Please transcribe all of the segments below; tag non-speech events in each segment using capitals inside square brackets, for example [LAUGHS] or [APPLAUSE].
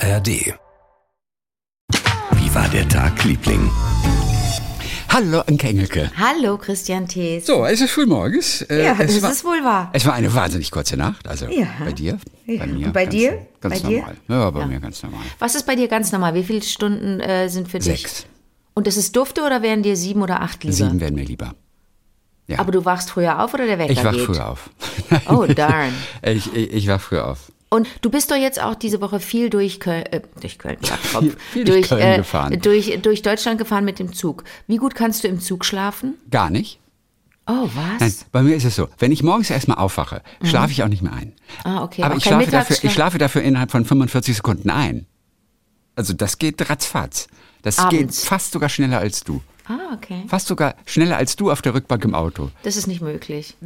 ARD. Wie war der Tag, Liebling? Hallo, Anke Engelke. Hallo, Christian Thees. So, es ist frühmorgens. Äh, ja, es das war, ist wohl wahr. Es war eine wahnsinnig kurze Nacht. Also Ja. bei dir, Ja. bei mir. Und bei ganz, dir? Ganz Bei dir? normal. Ja, bei Ja. mir ganz normal. Was ist bei dir ganz normal? Wie viele Stunden äh, sind für dich? Sechs. Und ist es dufte oder wären dir sieben oder acht lieber? Sieben werden mir lieber. Ja. Aber du wachst früher auf oder der Wecker Ich wach geht? früher auf. Oh, darn. [LAUGHS] Ich, ich, ich wach früher auf. Und du bist doch jetzt auch diese Woche viel durch Köln, äh, durch Köln, ja, [LAUGHS] Viel- viel durch Köln gefahren. Durch, durch Deutschland gefahren mit dem Zug. Wie gut kannst du im Zug schlafen? Gar nicht. Oh, was? Nein, bei mir ist es so, wenn ich morgens erstmal aufwache, schlafe ich auch nicht mehr ein. Ah, okay. Aber Auch ich schlafe, dafür, ich schlafe dafür innerhalb von 45 Sekunden ein. Also das geht ratzfatz. Das geht Abends. fast sogar schneller als du. Ah, okay. Fast sogar schneller als du auf der Rückbank im Auto. Das ist nicht möglich. [LAUGHS]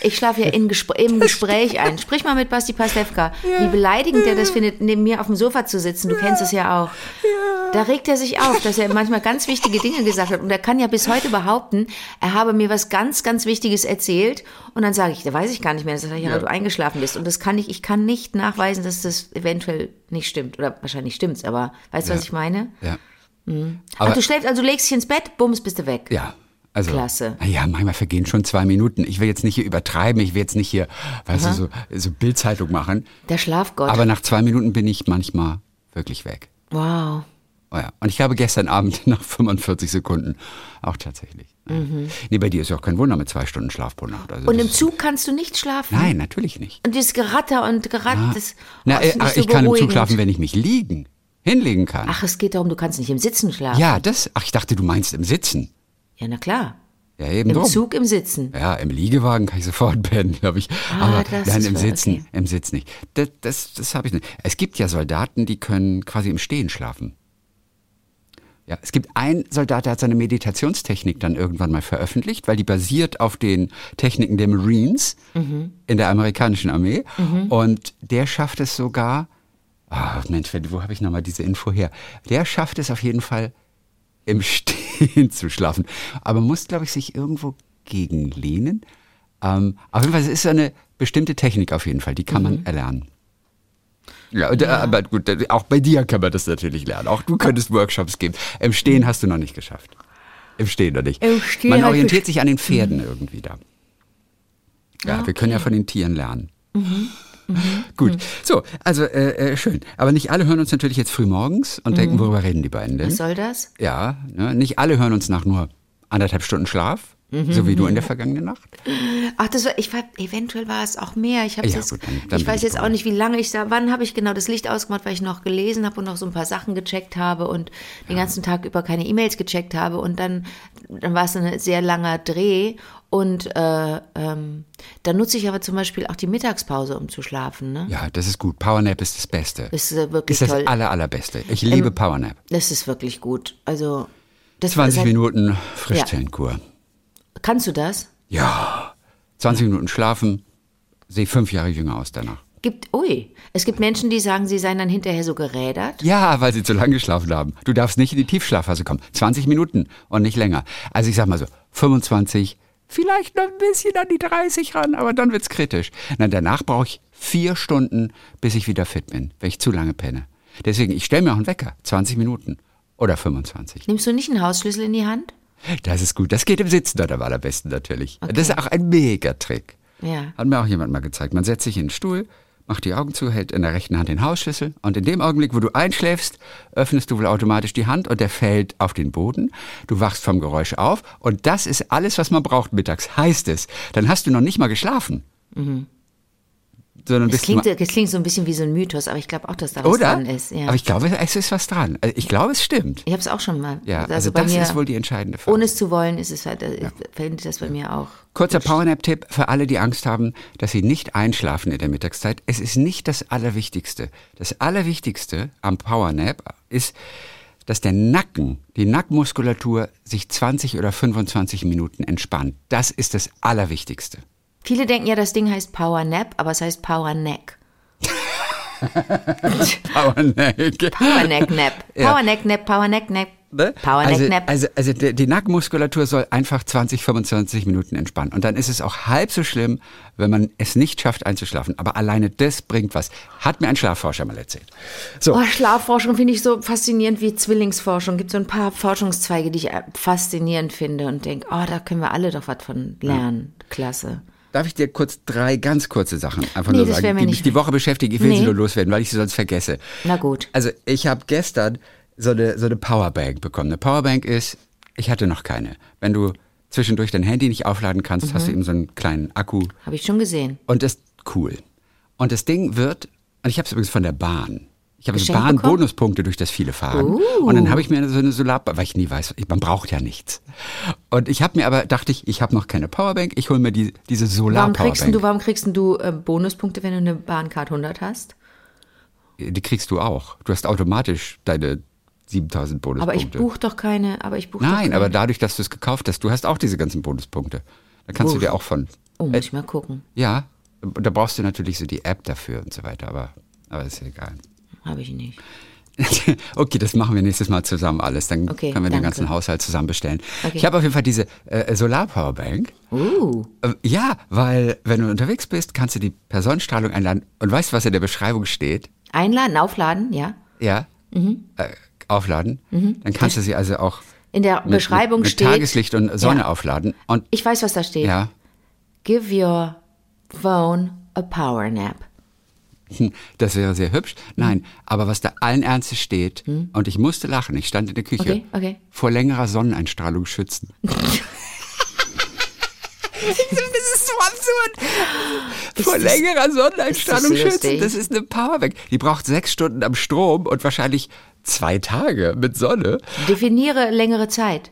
Ich schlafe ja in Gespr im Gespräch ein. Sprich mal mit Basti Pastewka. Wie beleidigend er das findet, neben mir auf dem Sofa zu sitzen. Du kennst es ja auch. Da regt er sich auf, dass er manchmal ganz wichtige Dinge gesagt hat. Und er kann ja bis heute behaupten, er habe mir was ganz, ganz Wichtiges erzählt. Und dann sage ich, da weiß ich gar nicht mehr. Ich, ja, du eingeschlafen bist. Und das kann ich, ich kann nicht nachweisen, dass das eventuell nicht stimmt. Oder wahrscheinlich stimmt's, aber weißt du, was Ja. ich meine? Ja. Ach, Aber du schläfst, also legst dich ins Bett, bums, bist du weg. Ja. Also, Klasse. Ja, manchmal vergehen schon zwei Minuten. Ich will jetzt nicht hier übertreiben, ich will jetzt nicht hier, weißt du, so, so Bildzeitung machen. Der Schlafgott. Aber nach zwei Minuten bin ich manchmal wirklich weg. wow. Oh ja. Und ich habe gestern Abend [LAUGHS] nach 45 Sekunden auch tatsächlich. Nee, bei dir ist ja auch kein Wunder mit zwei Stunden Schlaf pro Nacht. Also Mhm. Und das im ist- Zug kannst du nicht schlafen? Nein, natürlich nicht. Und dieses Geratter und Geratter, das Na, oh, ist äh, so ich kann im Zug schlafen, wenn ich mich liegen, hinlegen kann. Ach, es geht darum, du kannst nicht im Sitzen schlafen. ja, das, ach, ich dachte, du meinst im Sitzen. Ja, na klar. Ja, eben Im drum. Zug im Sitzen. Ja, im Liegewagen kann ich sofort [LAUGHS] pennen, glaube ich. Ah, Aber das nein, ist im Sitzen, okay. im Sitz nicht. Das, das, das habe ich nicht. Es gibt ja Soldaten, die können quasi im Stehen schlafen. Ja, es gibt einen Soldat, der hat seine Meditationstechnik dann irgendwann mal veröffentlicht, weil die basiert auf den Techniken der Marines Mhm. in der amerikanischen Armee. Und der schafft es sogar, ah Mensch, wo habe ich nochmal diese Info her? Der schafft es auf jeden Fall, im [LAUGHS] Stehen zu schlafen. Aber muss, glaube ich, sich irgendwo gegenlehnen. Ähm, auf jeden Fall, es ist eine bestimmte Technik auf jeden Fall, die kann Mhm. man erlernen. Ja, äh, aber gut, auch bei dir kann man das natürlich lernen. Auch du könntest Workshops geben. Im Stehen hast du noch nicht geschafft. Im Stehen noch nicht. Im Stehen man orientiert sich an den Pferden irgendwie da. Ja, wir können ja von den Tieren lernen. Gut, so, also äh, äh, schön. Aber nicht alle hören uns natürlich jetzt früh morgens und denken, worüber reden die beiden denn? Was soll das? Ja, ne? nicht alle hören uns nach nur anderthalb Stunden Schlaf, Mhm. So wie du in der vergangenen Nacht. Ach, das war, ich war, eventuell war es auch mehr. Ich, hab's Ja, jetzt, gut, dann- dann ich weiß jetzt auch nicht, wie lange ich da, wann habe ich genau das Licht ausgemacht, weil ich noch gelesen habe und noch so ein paar Sachen gecheckt habe und den ganzen Tag über keine E-Mails gecheckt habe und dann, dann war es ein sehr langer Dreh und äh, ähm, dann nutze ich aber zum Beispiel auch die Mittagspause, um zu schlafen. Ne? Ja, das ist gut. Powernap ist das Beste. Ist äh, wirklich ist das toll. aller, allerbeste. Ich liebe Powernap. Das ist wirklich gut. Also, das 20 seit- Minuten Frischzellenkur. Kannst du das? Ja. 20 Minuten schlafen, sehe fünf Jahre jünger aus danach. Gibt, ui, es gibt Menschen, die sagen, sie seien dann hinterher so gerädert. Ja, weil sie zu lange geschlafen haben. Du darfst nicht in die Tiefschlafphase kommen. 20 Minuten und nicht länger. Also ich sag mal so, 25, vielleicht noch ein bisschen an die 30 ran, aber dann wird's kritisch. Na, danach brauche ich vier Stunden, bis ich wieder fit bin, wenn ich zu lange penne. Deswegen, ich stelle mir auch einen Wecker, 20 Minuten oder 25. Nimmst du nicht einen Hausschlüssel in die Hand? Das ist gut. Das geht im Sitzen dann am allerbesten natürlich. Das ist auch ein Megatrick. Ja. Hat mir auch jemand mal gezeigt. Man setzt sich in den Stuhl, macht die Augen zu, hält in der rechten Hand den Hausschlüssel und in dem Augenblick, wo du einschläfst, öffnest du wohl automatisch die Hand und der fällt auf den Boden. Du wachst vom Geräusch auf und das ist alles, was man braucht mittags, heißt es. Dann hast du noch nicht mal geschlafen. Sondern Das bist klingt, das klingt so ein bisschen wie so ein Mythos, aber ich glaube auch, dass da was oder? dran ist. Ja. Aber ich glaube, es ist was dran. Also Ich glaube, es stimmt. ich habe es auch schon mal. Ja, also, bei das mir, ist wohl die entscheidende Frage. ohne es zu wollen, ist es halt, ja. verhindert das bei mir auch. Kurzer Powernap-Tipp für alle, die Angst haben, dass sie nicht einschlafen in der Mittagszeit. Es ist nicht das Allerwichtigste. Das Allerwichtigste am Powernap ist, dass der Nacken, die Nackenmuskulatur sich 20 oder 25 Minuten entspannt. Das ist das Allerwichtigste. Viele denken ja, das Ding heißt Power Nap, aber es heißt Power Neck. [LAUGHS] Powernap. Power Neck Nap. Ja. Power Neck Nap, Power Neck Nap. Ne? Powerneck also, Nap. also, also die, die Nackenmuskulatur soll einfach 20, 25 Minuten entspannen. Und dann ist es auch halb so schlimm, wenn man es nicht schafft einzuschlafen. Aber alleine das bringt was. Hat mir ein Schlafforscher mal erzählt. So, Oh, Schlafforschung finde ich so faszinierend wie Zwillingsforschung. Gibt so ein paar Forschungszweige, die ich äh, faszinierend finde und denke, oh, da können wir alle doch was von lernen. Klasse. Darf ich dir kurz drei ganz kurze Sachen einfach Nee, nur sagen, die mich die Woche beschäftigen. Ich will sie Nee. nur loswerden, weil ich sie sonst vergesse. Na gut. Also ich habe gestern so eine, so eine Powerbank bekommen. Eine Powerbank ist, ich hatte noch keine. Wenn du zwischendurch dein Handy nicht aufladen kannst, Mhm. hast du eben so einen kleinen Akku Habe ich schon gesehen. und das ist cool. Und das Ding wird, und ich habe es übrigens von der Bahn. Ich habe so bekommen? Bahnbonuspunkte durch das viele Fahren. Uh. Und dann habe ich mir so eine Solar, weil ich nie weiß, man braucht ja nichts. Und ich habe mir aber, dachte ich, ich habe noch keine Powerbank, ich hole mir die, diese Warum Solar-Powerbank. kriegst, du, warum kriegst du äh, Bonuspunkte, wenn du eine Bahncard 100 hast? Die kriegst du auch. Du hast automatisch deine 7000 Aber Bonuspunkte. ich buche doch keine. Aber ich buche doch Nein, aber dadurch, dass du es gekauft hast, du hast auch diese ganzen Bonuspunkte. Da kannst du Uff. dir auch von. Oh, muss ich mal gucken. Ja, da brauchst du natürlich so die App dafür und so weiter, aber, aber ist ja egal. Habe ich nicht. [LAUGHS] okay, das machen wir nächstes Mal zusammen alles. Dann Okay, können wir den danke. ganzen Haushalt zusammen bestellen. Okay. Ich habe auf jeden Fall diese äh, Solar-Powerbank. Uh, Äh, ja, weil wenn du unterwegs bist, kannst du die per Sonnenstrahlung einladen. Und weißt du, was in der Beschreibung steht? einladen, aufladen, ja. Ja, Mhm. äh, aufladen. Dann kannst du sie also auch In der mit, Beschreibung mit, mit steht. Tageslicht und Sonne Ja. aufladen. Und Ich weiß, was da steht. ja, Give your phone a power nap. Hm, [LAUGHS] Das wäre sehr hübsch. Nein, aber was da allen Ernstes steht, und ich musste lachen, ich stand in der Küche, Hm? Okay, okay. vor längerer Sonneneinstrahlung schützen. [LAUGHS] das ist so absurd. vor das- längerer Sonneneinstrahlung ist das schützen. Das ist eine Powerbank. Die braucht sechs Stunden am Strom und wahrscheinlich zwei Tage mit Sonne. Definiere längere Zeit.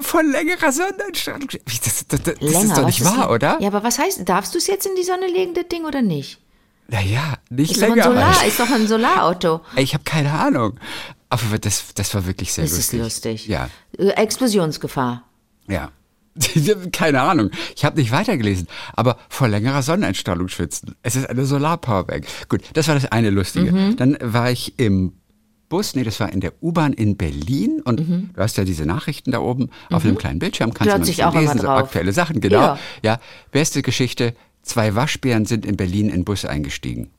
Vor längerer Sonneneinstrahlung. Das, das, das, Länger. ist doch nicht wahr, oder? Ja, aber was heißt, darfst du es jetzt in die Sonne legen, das Ding, oder nicht? Naja, nicht Ist doch, länger. Solar, als- ist doch ein Solarauto. Ich habe keine Ahnung. Aber das, das war wirklich sehr Das ist lustig. lustig. Ja, Äh, Explosionsgefahr. ja. [LAUGHS] Keine Ahnung. Ich habe nicht weitergelesen. Aber vor längerer Sonneneinstrahlung schwitzen. Es ist eine Solarpowerbank. Gut, das war das eine Lustige. Mhm. Dann war ich im Bus, nee, das war in der U-Bahn in Berlin und Mhm. du hast ja diese Nachrichten da oben auf einem kleinen Bildschirm, kannst du mal lesen, so aktuelle Sachen, genau. Ja. ja, beste Geschichte, zwei Waschbären sind in Berlin in den Bus eingestiegen.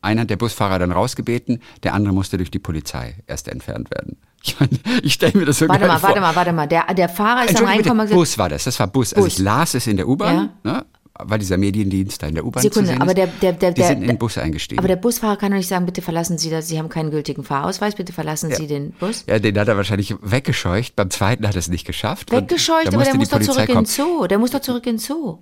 Einer hat der Busfahrer dann rausgebeten, der andere musste durch die Polizei erst entfernt werden. [LAUGHS] Ich, ich stelle mir das so Warte mal, vor. warte mal, warte mal. Der, der Fahrer ist reingekommen und gesagt, Bus war das, das war Bus. Also Bus. ich las es in der U-Bahn, ne, weil dieser Mediendienst da in der U-Bahn Sekunde, aber der, der, der, Die der, sind in den Bus eingestiegen. Aber der Busfahrer kann doch nicht sagen, bitte verlassen Sie das, Sie haben keinen gültigen Fahrausweis, bitte verlassen Sie den Bus. ja, den hat er wahrscheinlich weggescheucht. Beim zweiten hat er es nicht geschafft. Weggescheucht, aber der muss doch Polizei zurück in kommen. den Zoo. Der muss doch zurück in den Zoo.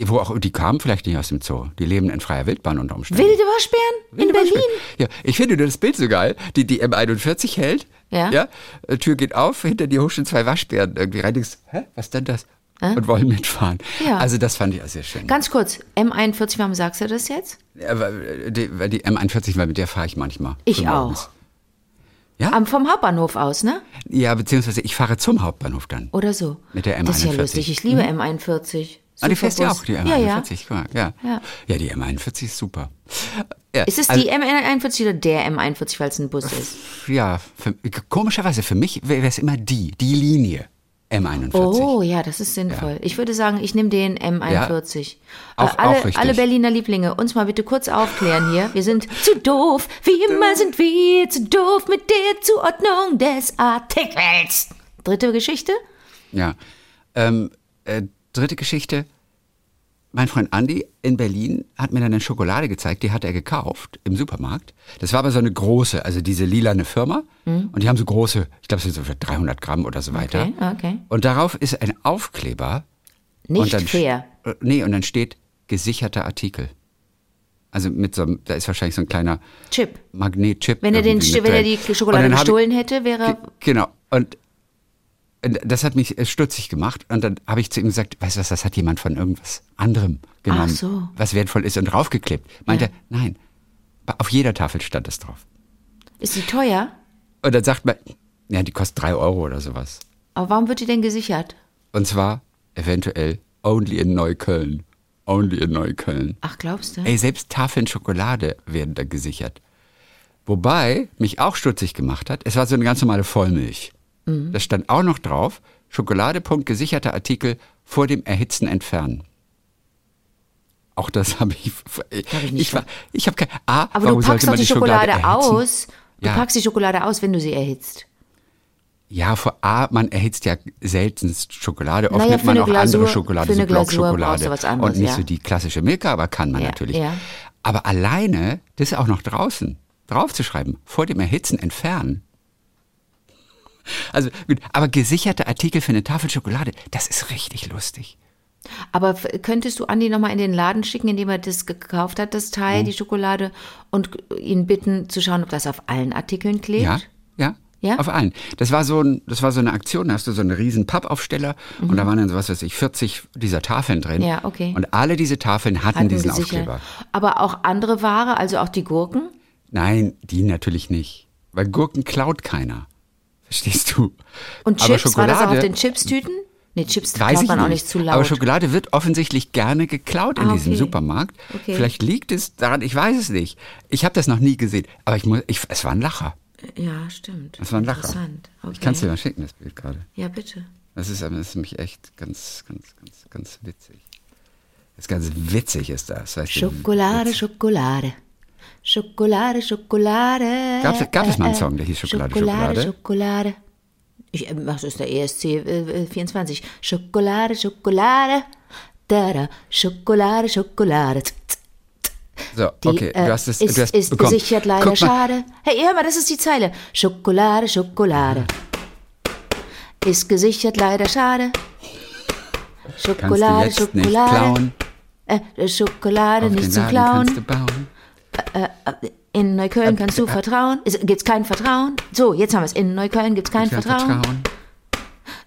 Wo auch, die kamen vielleicht nicht aus dem Zoo. Die leben in freier Wildbahn unter Umständen. Wilde Waschbären in Wilde Berlin. Waschbären. Ja, ich finde das Bild so geil. Die, die M41 hält. Ja. ja. äh, Tür geht auf, hinter dir huschen zwei Waschbären irgendwie rein. Denkst, hä, was denn das? Und wollen mitfahren. Ja. Also das fand ich auch sehr schön. Ganz kurz, M41, warum sagst du das jetzt? Ja, weil die, weil die M41, weil mit der fahre ich manchmal. Ich auch. Ja? Am, vom Hauptbahnhof aus, ne? Ja, beziehungsweise ich fahre zum Hauptbahnhof dann. Oder so. Mit der Das ist ja M41. lustig. Ich liebe M41. Ah, die fährst du auch, die M41. Ja, ja. Guck mal, ja. Ja. ja, die M41 ist super. Ja, Ist es also, die M41 oder der M41, weil es ein Bus ist? Ja, für, komischerweise für mich wäre es immer die, die Linie M41. Oh, ja, das ist sinnvoll. Ich würde sagen, ich nehme den M41. Auch- Äh, alle, auch alle Berliner Lieblinge, uns mal bitte kurz aufklären hier. Wir sind zu doof. Wie immer sind wir zu doof mit der Zuordnung des Artikels. Dritte Geschichte? Ja. Ähm, äh, dritte Geschichte. Mein Freund Andy in Berlin hat mir dann eine Schokolade gezeigt, die hat er gekauft im Supermarkt. Das war aber so eine große, also diese lilane Firma. Und die haben so große, ich glaube, es sind so für 300 Gramm oder so weiter. Okay, okay. Und darauf ist ein Aufkleber. Nicht und dann, fair. äh, Nee, und dann steht gesicherter Artikel. Also mit so einem, da ist wahrscheinlich so ein kleiner Chip. Magnetchip. Wenn er, den, wenn er die Schokolade hab ich- gestohlen hätte, wäre Ge- Genau. Und das hat mich äh, stutzig gemacht. Und dann habe ich zu ihm gesagt, weißt du was, das hat jemand von irgendwas anderem genommen, so. was wertvoll ist und draufgeklebt. Meinte Ja. er, nein, auf jeder Tafel stand das drauf. Ist die teuer? Und dann sagt man, ja, die kostet drei Euro oder sowas. Aber warum wird die denn gesichert? Und zwar eventuell only in Neukölln. Only in Neukölln. Ach, glaubst du? Ey, selbst Tafeln Schokolade werden da gesichert. Wobei mich auch stutzig gemacht hat, es war so eine ganz normale Vollmilch. Mhm. Das stand auch noch drauf, Schokoladepunkt gesicherter Artikel vor dem Erhitzen entfernen. Auch das [LAUGHS] habe ich. Ich nicht ich war, ich habe kein. A, Aber warum du packst doch die Schokolade, erhitzen? aus. Du Ja. packst die Schokolade aus, wenn du sie erhitzt. Ja, vor A, man erhitzt ja seltenst Schokolade. Oft Naja, nimmt man auch andere Glasur- Schokolade, für eine so Blockschokolade. und nicht ja. so die klassische Milka, aber kann man Ja, natürlich. ja. Aber alleine, das auch noch draußen, draufzuschreiben, vor dem Erhitzen entfernen. Also gut, aber gesicherte Artikel für eine Tafel Schokolade, das ist richtig lustig. Aber könntest du Andi nochmal in den Laden schicken, in dem er das gekauft hat, das Teil, Mhm. die Schokolade, und ihn bitten zu schauen, ob das auf allen Artikeln klebt? Ja, ja. Ja? Auf allen. Das war so ein, das war so eine Aktion, da hast du so einen riesen Pappaufsteller und da waren dann so was weiß ich, 40 dieser Tafeln drin. Mhm. Ja, okay. Und alle diese Tafeln hatten, Hatten diesen. Aufkleber. Aber auch andere Ware, also auch die Gurken? Nein, die natürlich nicht. Weil Gurken klaut keiner. Verstehst du? Und Aber Chips, war das auch auf Schokolade- den Chipstüten? Nee, Chips Weiß klaut man auch nicht. nicht zu laut. Aber Schokolade wird offensichtlich gerne geklaut in Ah, diesem okay. Supermarkt. Okay. Vielleicht liegt es daran, ich weiß es nicht. Ich habe das noch nie gesehen. Aber ich muss, ich, es war ein Lacher. ja, stimmt. Es war ein Lacher. Interessant. Okay. Ich kann es dir mal schicken, das Bild gerade. Ja, bitte. Das ist, das ist nämlich echt ganz, ganz, ganz, ganz witzig. Das ist ganz witzig ist das. Weißt du, Schokolade, witzig. Schokolade. Schokolade, Schokolade. Gab- gab es mal einen Äh, äh, Song, der hieß Schokolade, Schokolade, Schokolade? Schokolade. Ich, äh, das ist der ESC äh, 24. Schokolade, Schokolade. Da, da. Schokolade, Schokolade. So, Die, okay, äh, du hast es ist, du hast ist bekommen. gesichert, leider Guck schade. Hey, hör mal, das ist die Zeile. Schokolade, Schokolade. Ist gesichert, leider schade. Schokolade, jetzt nicht Schokolade. klauen? Äh, Schokolade Auf nicht den zum Klauen. kannst du bauen. In Neukölln kannst du vertrauen. Es gibt's kein Vertrauen. So, jetzt haben wir es. In Neukölln gibt's kein Kein Vertrauen. Vertrauen.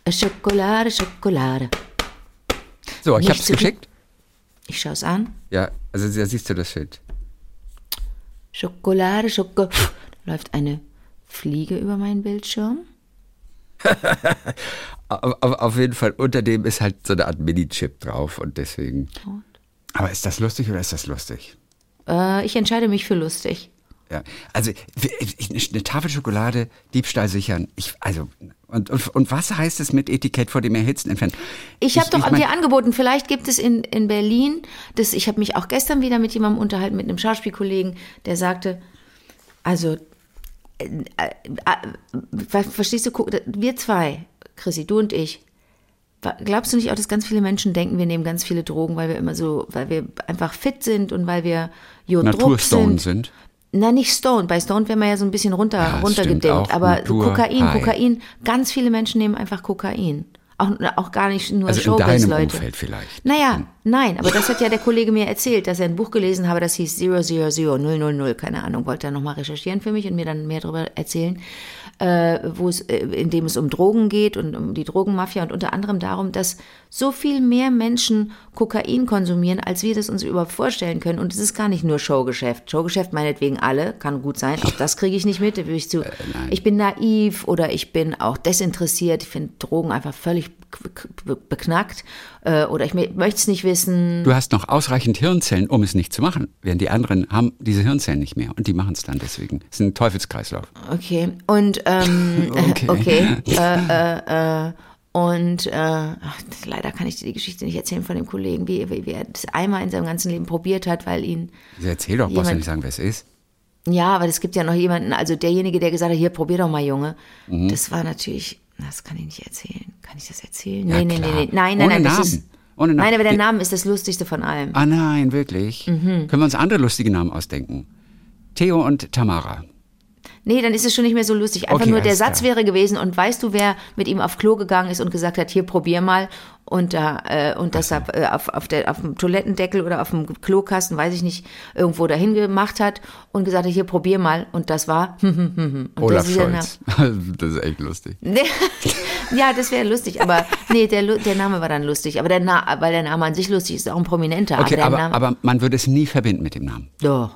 Äh, Schokolade, Schokolade. So, ich hab's zu- geschickt. Ich schau's an. Ja, also da siehst du das Schild. Schokolade, Schokolade. Läuft eine Fliege über meinen Bildschirm. [LAUGHS] Auf, auf, auf jeden Fall, unter dem ist halt so eine Art Mini-Chip drauf und deswegen. Aber ist das lustig oder ist das lustig? Äh, ich entscheide mich für lustig. Ja, also eine Tafel Schokolade, Diebstahl sichern. Ich, also und, und, und was heißt es mit Etikett vor dem Erhitzen entfernen? Ich habe doch ich mein- dir angeboten, vielleicht gibt es in, in Berlin, das, ich habe mich auch gestern wieder mit jemandem unterhalten, mit einem Schauspielkollegen, der sagte, also, äh, äh, äh, verstehst du, wir zwei, Chrissy, du und ich, glaubst du nicht auch, dass ganz viele Menschen denken, wir nehmen ganz viele Drogen, weil wir immer so, weil wir einfach fit sind und weil wir Naturstone sind? sind. Na, nicht Stone. Bei Stone wären wir ja so ein bisschen runter, Ja, runtergedimmt. Aber Natur, Kokain, High. Kokain, ganz viele Menschen nehmen einfach Kokain. Auch, auch gar nicht nur Also Showbiz-Leute. Umfeld vielleicht. Naja, nein, aber das [LAUGHS] hat ja der Kollege mir erzählt, dass er ein Buch gelesen habe, das hieß 000, keine Ahnung, wollte er nochmal recherchieren für mich und mir dann mehr darüber erzählen, äh, wo es, äh, in dem es um Drogen geht und um die Drogenmafia und unter anderem darum, dass so viel mehr Menschen Kokain konsumieren, als wir das uns überhaupt vorstellen können. Und es ist gar nicht nur Showgeschäft. Showgeschäft meinetwegen alle, kann gut sein. Auch das kriege ich nicht mit. Ich, zu, ich bin naiv oder ich bin auch desinteressiert. Ich finde Drogen einfach völlig beknackt. Äh, oder ich möchte es nicht wissen. Du hast noch ausreichend Hirnzellen, um es nicht zu machen, während die anderen haben diese Hirnzellen nicht mehr und die machen es dann deswegen. Es ist ein Teufelskreislauf. Okay. Und ähm, [LAUGHS] Okay. okay. Äh, äh, äh, und äh, ach, leider kann ich dir die Geschichte nicht erzählen von dem Kollegen, wie, wie, wie er das einmal in seinem ganzen Leben probiert hat, weil ihn Also erzähl doch, brauchst du Jemand- nicht sagen, wer es ist. Ja, aber es gibt ja noch jemanden, also derjenige, der gesagt hat, hier, probier doch mal, Junge. Mhm. Das war natürlich, das kann ich nicht erzählen. Kann ich das erzählen? Ja, nee, nee, nee, nee. Nein, nein, Ohne nein, das Namen. ist. Ohne Namen. Nein, aber der Die- Name ist das Lustigste von allem. Ah nein, wirklich. Mhm. Können wir uns andere lustige Namen ausdenken? Theo und Tamara. Nee, dann ist es schon nicht mehr so lustig. Einfach Okay, nur der Satz klar. wäre gewesen und weißt du, wer mit ihm auf Klo gegangen ist und gesagt hat, hier probier mal und da äh, und das ab, äh, auf, auf, der, auf dem Toilettendeckel oder auf dem Klokasten, weiß ich nicht, irgendwo dahin gemacht hat und gesagt hat, hier probier mal und das war [LAUGHS] und Olaf das ist ja Scholz. [LAUGHS] Das ist echt lustig. [LAUGHS] Nee. ja, das wäre lustig, aber nee, der, der Name war dann lustig. Aber der Na weil der Name an sich lustig ist, auch ein prominenter. Okay, aber aber, aber man würde es nie verbinden mit dem Namen. doch,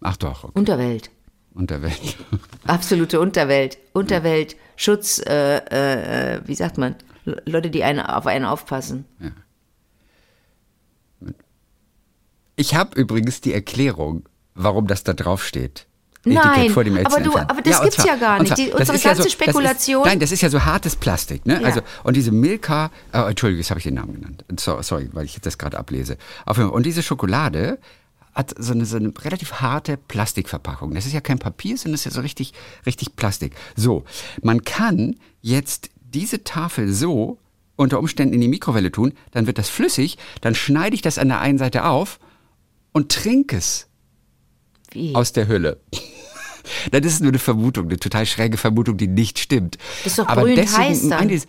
Ach doch, okay. Unterwelt. Unterwelt. [LAUGHS] Absolute Unterwelt. Unterwelt, Schutz, äh, äh, äh, wie sagt man? Le- Leute, die einen, auf einen aufpassen. Ich habe übrigens die Erklärung, warum das da drauf steht. Nein, vor dem Ätzen aber du, aber das und gibt's ja gar nicht. und Die- unsere ist ja ganze das Spekulation- Ist, nein, das ist ja so hartes Plastik. Ne? Ja. Also, und diese Milka, oh, Entschuldigung, jetzt habe ich den Namen genannt. So, sorry, weil ich jetzt das gerade ablese. Auf jeden Fall. Und diese Schokolade hat so eine, so eine relativ harte Plastikverpackung. Das ist ja kein Papier, sondern das ist ja so richtig, richtig Plastik. So, man kann jetzt diese Tafel so unter Umständen in die Mikrowelle tun, dann wird das flüssig, dann schneide ich das an der einen Seite auf und trinke es Wie? aus der Hülle. [LAUGHS] Das ist nur eine Vermutung, eine total schräge Vermutung, die nicht stimmt. Das ist doch Aber brühend deswegen heiß dann.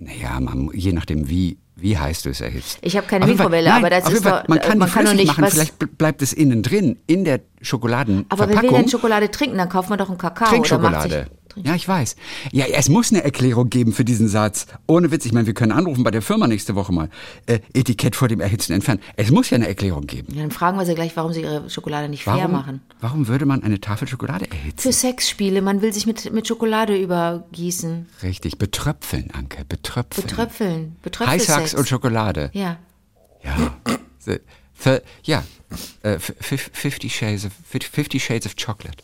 naja, man, je nachdem, wie, wie heiß du es erhitzt. Ich habe keine Auf jeden Fall- Mikrowelle, nein, aber das ist Fall, doch- Man kann man die kann nicht machen, was- vielleicht bl- bleibt es innen drin, in der Schokoladenverpackung. aber wer will denn Schokolade trinken? Dann kauft man doch einen Kakao. Oder macht Trinkschokolade. Sich, Ja, ich weiß. Ja, es muss eine Erklärung geben für diesen Satz. Ohne Witz, ich meine, wir können anrufen bei der Firma nächste Woche mal. Äh, Etikett vor dem Erhitzen entfernen. Es muss ja eine Erklärung geben. ja, dann fragen wir sie gleich, warum sie ihre Schokolade nicht fair Warum, machen. warum würde man eine Tafel Schokolade erhitzen? Für Sexspiele, man will sich mit, mit Schokolade übergießen. Richtig, betröpfeln, Anke, betröpfeln. Betröpfeln. Betröpfelsex. Heißhax und Schokolade. Ja. Ja. Ja. Äh, f- fif- Fifty Shades of, Fifty Shades of Chocolate.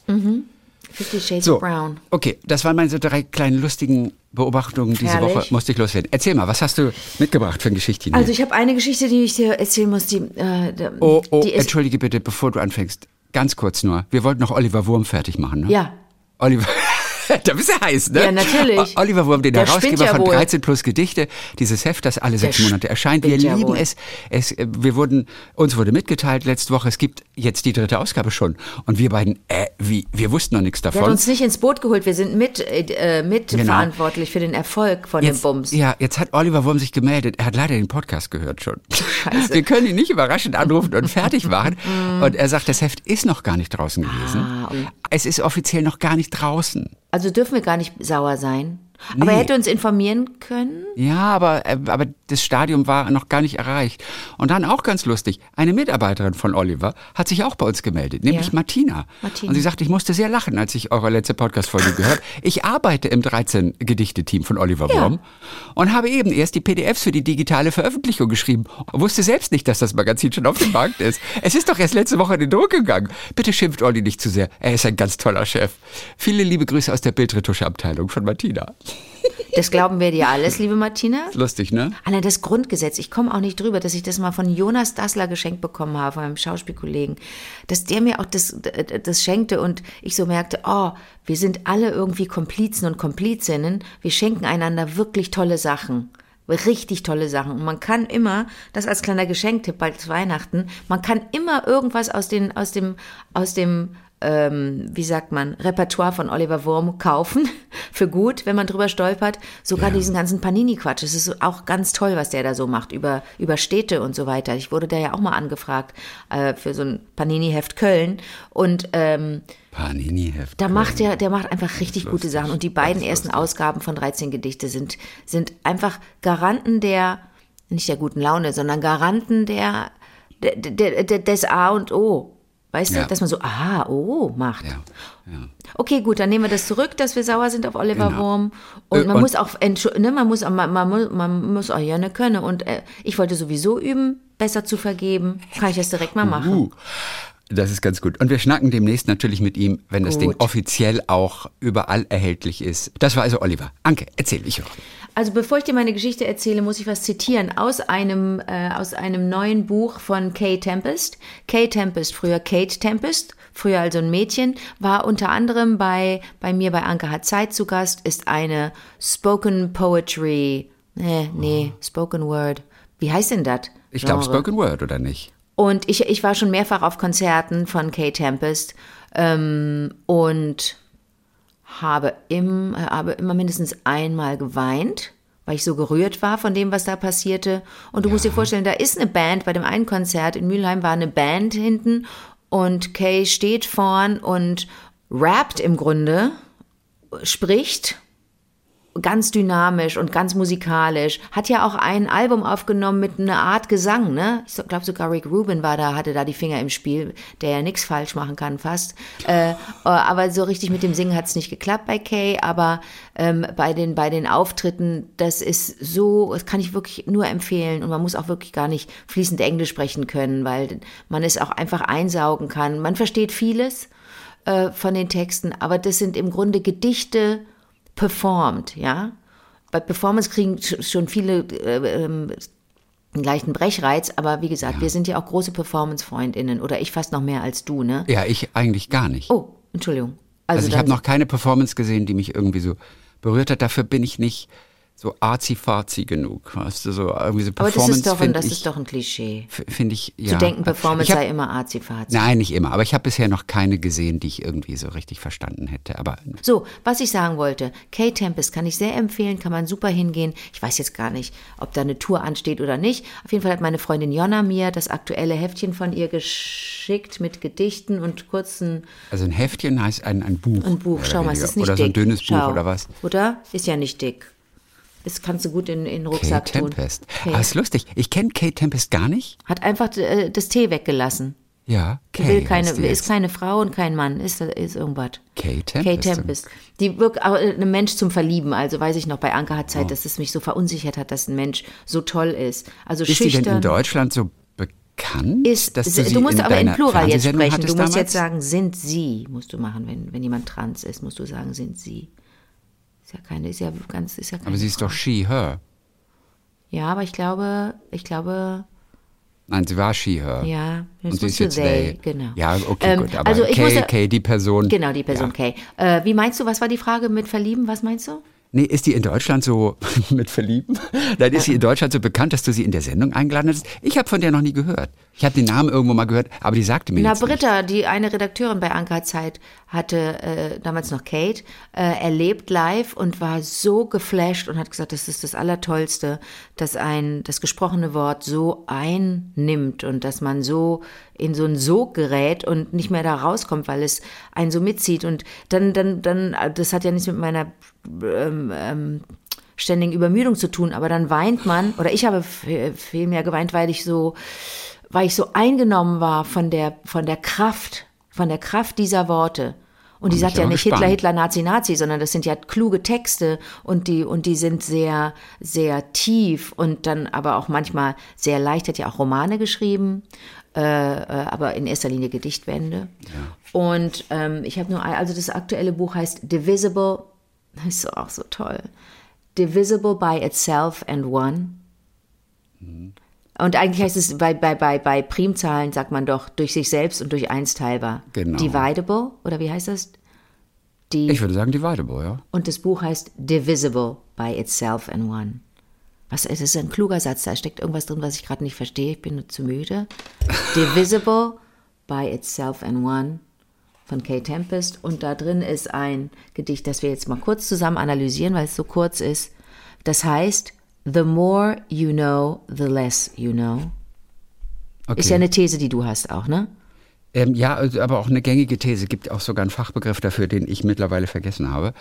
Fifty Shades So, of Brown. okay, das waren meine so drei kleinen lustigen Beobachtungen diese Herrlich. Woche. Musste ich loswerden. Erzähl mal, was hast du mitgebracht für ein Geschichtchen? Also ich habe eine Geschichte, die ich dir erzählen muss, die, äh, oh, oh, die entschuldige bitte, bevor du anfängst. Ganz kurz nur. Wir wollten noch Oliver Wurm fertig machen, ne? ja, Oliver. [LAUGHS] [LAUGHS] da bist du heiß, ne? Ja, natürlich. Oliver Wurm, den Der Herausgeber ja von wohl. 13 plus Gedichte, dieses Heft, das alle sechs Der Monate erscheint. Wir ja lieben wohl. es. es. äh, Wir wurden, uns wurde mitgeteilt letzte Woche, es gibt jetzt die dritte Ausgabe schon. Und wir beiden, äh, wie, wir wussten noch nichts der hat davon. uns nicht ins Boot geholt. Wir sind mit, äh, mit Genau. verantwortlich für den Erfolg von dem Jetzt, Bums. ja, jetzt hat Oliver Wurm sich gemeldet. Er hat leider den Podcast gehört schon. Scheiße. Wir können ihn nicht überraschend anrufen und fertig machen. [LAUGHS] und er sagt, das Heft ist noch gar nicht draußen gewesen. Ah, und- es ist offiziell noch gar nicht draußen. Also dürfen wir gar nicht sauer sein. Aber Nee. er hätte uns informieren können. Ja, aber, äh, aber das Stadium war noch gar nicht erreicht. Und dann auch ganz lustig, eine Mitarbeiterin von Oliver hat sich auch bei uns gemeldet, nämlich Ja. Martina. Martina. Und sie sagte, ich musste sehr lachen, als ich eure letzte Podcast-Folge gehört. Ich arbeite im 13-Gedichte-Team von Oliver Ja. Und habe eben erst die PDFs für die digitale Veröffentlichung geschrieben. Wusste selbst nicht, dass das Magazin schon auf dem Markt ist. Es ist doch erst letzte Woche in den Druck gegangen. Bitte schimpft Olli nicht zu sehr. Er ist ein ganz toller Chef. Viele liebe Grüße aus der Bildretusche-Abteilung von Martina. Das glauben wir dir alles, liebe Martina. Lustig, ne? Allein das Grundgesetz, ich komme auch nicht drüber, dass ich das mal von Jonas Dassler geschenkt bekommen habe, von meinem Schauspielkollegen, dass der mir auch das, das schenkte und ich so merkte, oh, wir sind alle irgendwie Komplizen und Komplizinnen, wir schenken einander wirklich tolle Sachen. Richtig tolle Sachen. Und man kann immer, das als kleiner Geschenktipp, bald ist Weihnachten, man kann immer irgendwas aus, den, aus dem, aus dem ähm, wie sagt man, Repertoire von Oliver Wurm kaufen, [LAUGHS] für gut, wenn man drüber stolpert. Sogar Ja. diesen ganzen Panini-Quatsch. Es ist auch ganz toll, was der da so macht, über, über Städte und so weiter. Ich wurde da ja auch mal angefragt äh, für so ein Panini-Heft Köln. Und ähm, Panini-Heft. da macht der, der macht einfach richtig gute Sachen. Und die beiden ersten. Ausgaben von 13 Gedichte sind, sind einfach Garanten der, nicht der guten Laune, sondern Garanten der, der, der, der des A und O. Weißt Ja. du, dass man so A, O macht. Ja, ja. Okay, gut, dann nehmen wir das zurück, dass wir sauer sind auf Oliver Genau. Wurm. Und man und- muss auch, ne, man muss, auch- man, man, muss- man muss auch ja ne können. Und äh, ich wollte sowieso üben, besser zu vergeben. Kann ich das direkt mal machen. Uh, das ist ganz gut. Und wir schnacken demnächst natürlich mit ihm, wenn das Ding Gut. offiziell auch überall erhältlich ist. Das war also Oliver. Anke, erzähl, ich höre. Also bevor ich dir meine Geschichte erzähle, muss ich was zitieren aus einem, äh, aus einem neuen Buch von Kay Tempest. Kay Tempest, früher Kate Tempest, früher also ein Mädchen, war unter anderem bei, bei mir bei Anke hat Zeit zu Gast, ist eine Spoken Poetry, nee, nee, Spoken Word. Wie heißt denn das? Ich glaube. Spoken Word, oder nicht? Und ich, ich war schon mehrfach auf Konzerten von Kay Tempest ähm, und habe, im, habe immer mindestens einmal geweint, weil ich so gerührt war von dem, was da passierte. Und du musst dir vorstellen, da ist eine Band, bei dem einen Konzert in Mülheim war eine Band hinten und Kay steht vorn und rappt im Grunde, spricht ganz dynamisch und ganz musikalisch. Hat ja auch ein Album aufgenommen mit einer Art Gesang, ne? Ich glaube sogar Rick Rubin war da, hatte da die Finger im Spiel, der ja nichts falsch machen kann fast. Äh, aber so richtig mit dem Singen hat es nicht geklappt bei Kay, aber ähm, bei, den, bei den Auftritten, das ist so, das kann ich wirklich nur empfehlen und man muss auch wirklich gar nicht fließend Englisch sprechen können, weil man es auch einfach einsaugen kann. Man versteht vieles äh, von den Texten, aber das sind im Grunde Gedichte performt, ja. Bei Performance kriegen schon viele äh, ähm, einen leichten Brechreiz, aber wie gesagt, ja. wir sind ja auch große Performance-FreundInnen oder ich fast noch mehr als du, ne? Ja, ich eigentlich gar nicht. Oh, Entschuldigung. Also, also ich habe noch keine Performance gesehen, die mich irgendwie so berührt hat. Dafür bin ich nicht so arzi-fazi genug, weißt du, so irgendwie so Performance. Aber das ist doch ein, das ist doch ein Klischee. Finde ich, ja. Zu denken, Performance hab, sei immer arzi-fazi. Nein, nicht immer, aber ich habe bisher noch keine gesehen, die ich irgendwie so richtig verstanden hätte, aber. So, was ich sagen wollte, K-Tempest kann ich sehr empfehlen, kann man super hingehen. Ich weiß jetzt gar nicht, ob da eine Tour ansteht oder nicht. Auf jeden Fall hat meine Freundin Jonna mir das aktuelle Heftchen von ihr geschickt mit Gedichten und kurzen. Also ein Heftchen heißt ein, ein Buch. Ein Buch, schau mal, es ist nicht oder dick. Oder so ein dünnes schau. Buch oder was? Oder? Ist ja nicht dick. Das kannst du gut in, in den Rucksack Kate tun. Tempest. Kate. Ah, ist lustig. Ich kenne Kate Tempest gar nicht. Hat einfach äh, das T weggelassen. Ja, Kay will keine, ist keine Frau und kein Mann, ist, ist irgendwas. Kate Tempest. Kate Tempest. Die wirkt auch äh, ein Mensch zum Verlieben. Also weiß ich noch, bei Anke hat Zeit, oh. dass es mich so verunsichert hat, dass ein Mensch so toll ist. Also ist schüchtern. die denn in Deutschland so bekannt? Ist, dass du, du musst in aber in Plural jetzt sprechen. Du musst damals? jetzt sagen, sind sie, musst du machen. Wenn, wenn jemand trans ist, musst du sagen, sind sie. Ja keine, ist ja ganz, ist ja keine Aber sie ist doch she, her. Ja, aber ich glaube, ich glaube. Nein, sie war she, her. Ja, und sie ist jetzt they, they. genau. Ja, okay, Ähm, gut. Aber also ich Kay, muss- Kay, die Person. Genau, die Person Ja. Kay. Äh, wie meinst du, was war die Frage mit Verlieben? Was meinst du? Nee, ist die in Deutschland so [LAUGHS] mit Verlieben? Dann ist sie in Deutschland so bekannt, dass du sie in der Sendung eingeladen hast. Ich habe von der noch nie gehört. Ich habe den Namen irgendwo mal gehört, aber die sagte mir Na, jetzt nicht. Britta, die eine Redakteurin bei Anker Zeit, hatte äh, damals noch Kate, äh, erlebt live und war so geflasht und hat gesagt, das ist das Allertollste, dass ein das gesprochene Wort so einnimmt und dass man so in so einen Sog gerät und nicht mehr da rauskommt, weil es einen so mitzieht. Und dann, dann, dann, das hat ja nichts mit meiner ähm, ähm, ständigen Übermüdung zu tun, aber dann weint man, oder ich habe viel mehr geweint, weil ich so, weil ich so eingenommen war von der, von der Kraft, von der Kraft dieser Worte. Und die sagt ja nicht gespannt. Hitler, Hitler, Nazi, Nazi, sondern das sind ja kluge Texte und die, und die sind sehr, sehr tief und dann aber auch manchmal sehr leicht, hat ja auch Romane geschrieben, äh, äh, aber in erster Linie Gedichtbände. Und ähm, ich habe nur, ein- also das aktuelle Buch heißt Divisible, das ist auch so toll. Divisible by itself and one. Und eigentlich heißt es bei, bei, bei, bei Primzahlen, sagt man doch, durch sich selbst und durch eins teilbar. Genau. Dividable, oder wie heißt das? Die, Ich würde sagen Dividable, ja. und das Buch heißt Divisible by itself and one. Was, das ist ein kluger Satz, da steckt irgendwas drin, was ich gerade nicht verstehe, ich bin nur zu müde. [LAUGHS] Divisible by itself and one von Kay Tempest und da drin ist ein Gedicht, das wir jetzt mal kurz zusammen analysieren, weil es so kurz ist. Das heißt, The more you know, the less you know. Okay. Ist ja eine These, die du hast auch, ne? Ähm, ja, also, aber auch eine gängige These. Gibt auch sogar einen Fachbegriff dafür, den ich mittlerweile vergessen habe.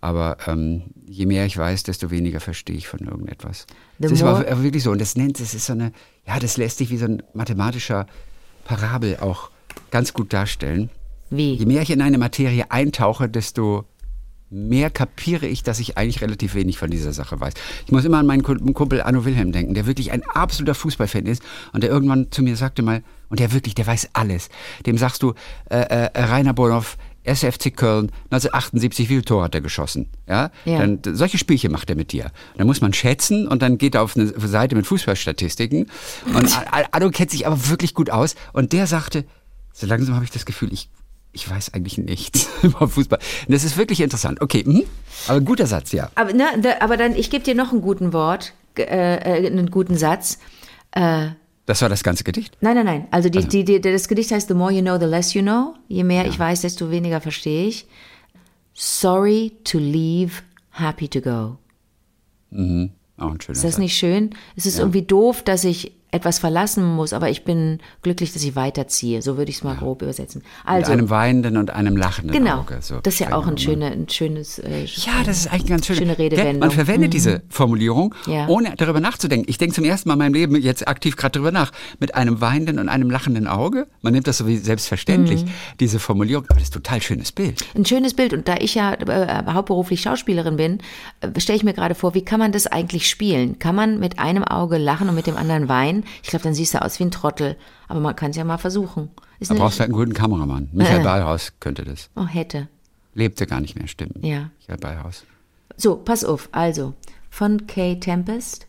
Aber ähm, je mehr ich weiß, desto weniger verstehe ich von irgendetwas. The das ist aber wirklich so. Und das nennt, das ist so eine, ja, das lässt sich wie so ein mathematischer Parabel auch ganz gut darstellen. Je Wie? mehr ich in eine Materie eintauche, desto mehr kapiere ich, dass ich eigentlich relativ wenig von dieser Sache weiß. Ich muss immer an meinen Kumpel Arno Wilhelm denken, der wirklich ein absoluter Fußballfan ist und der irgendwann zu mir sagte mal, und der wirklich, der weiß alles. Dem sagst du, äh, äh, Rainer Bonhoff, SFC Köln, 1978, wie viel Tor hat er geschossen? Ja? Ja. Dann, solche Spielchen macht er mit dir. Dann muss man schätzen und dann geht er auf eine Seite mit Fußballstatistiken. Und [LAUGHS] Arno kennt sich aber wirklich gut aus und der sagte, so langsam habe ich das Gefühl, ich, ich weiß eigentlich nichts [LAUGHS] über Fußball. Das ist wirklich interessant. Okay, mhm. aber guter Satz, ja. Aber, ne, da, aber dann, ich gebe dir noch einen guten Wort, äh, äh, einen guten Satz. Äh, Das war das ganze Gedicht. nein, nein, nein. Also, die, die, die, das Gedicht heißt The more you know, the less you know. Je mehr ich weiß, desto weniger verstehe ich. Sorry to leave, happy to go. Auch ein schöner Ist das Satz. nicht schön? Es ist irgendwie doof, dass ich etwas verlassen muss, aber ich bin glücklich, dass ich weiterziehe. So würde ich es mal grob übersetzen. Mit Also, einem weinenden und einem lachenden genau. Auge. So das ist ja auch ein, schöne, ein schönes. Äh, Ja, das ist eigentlich eine ganz schöne, Schöne? Redewendung. Man verwendet diese Formulierung, Ja. ohne darüber nachzudenken. Ich denke zum ersten Mal in meinem Leben jetzt aktiv gerade darüber nach. Mit einem weinenden und einem lachenden Auge. Man nimmt das so wie selbstverständlich, diese Formulierung. Aber das ist ein total schönes Bild. Ein schönes Bild. Und da ich ja äh, hauptberuflich Schauspielerin bin, äh, stelle ich mir gerade vor, wie kann man das eigentlich spielen? Kann man mit einem Auge lachen und mit dem anderen weinen? Ich glaube, dann siehst du aus wie ein Trottel. Aber man kann es ja mal versuchen. Ist Da brauchst du halt einen guten Kameramann. Michael Äh. [LAUGHS] Ballhaus könnte das. oh, hätte. Lebte gar nicht mehr, stimmt. Ja. Michael Ballhaus. So, pass auf. Also, von Kay Tempest.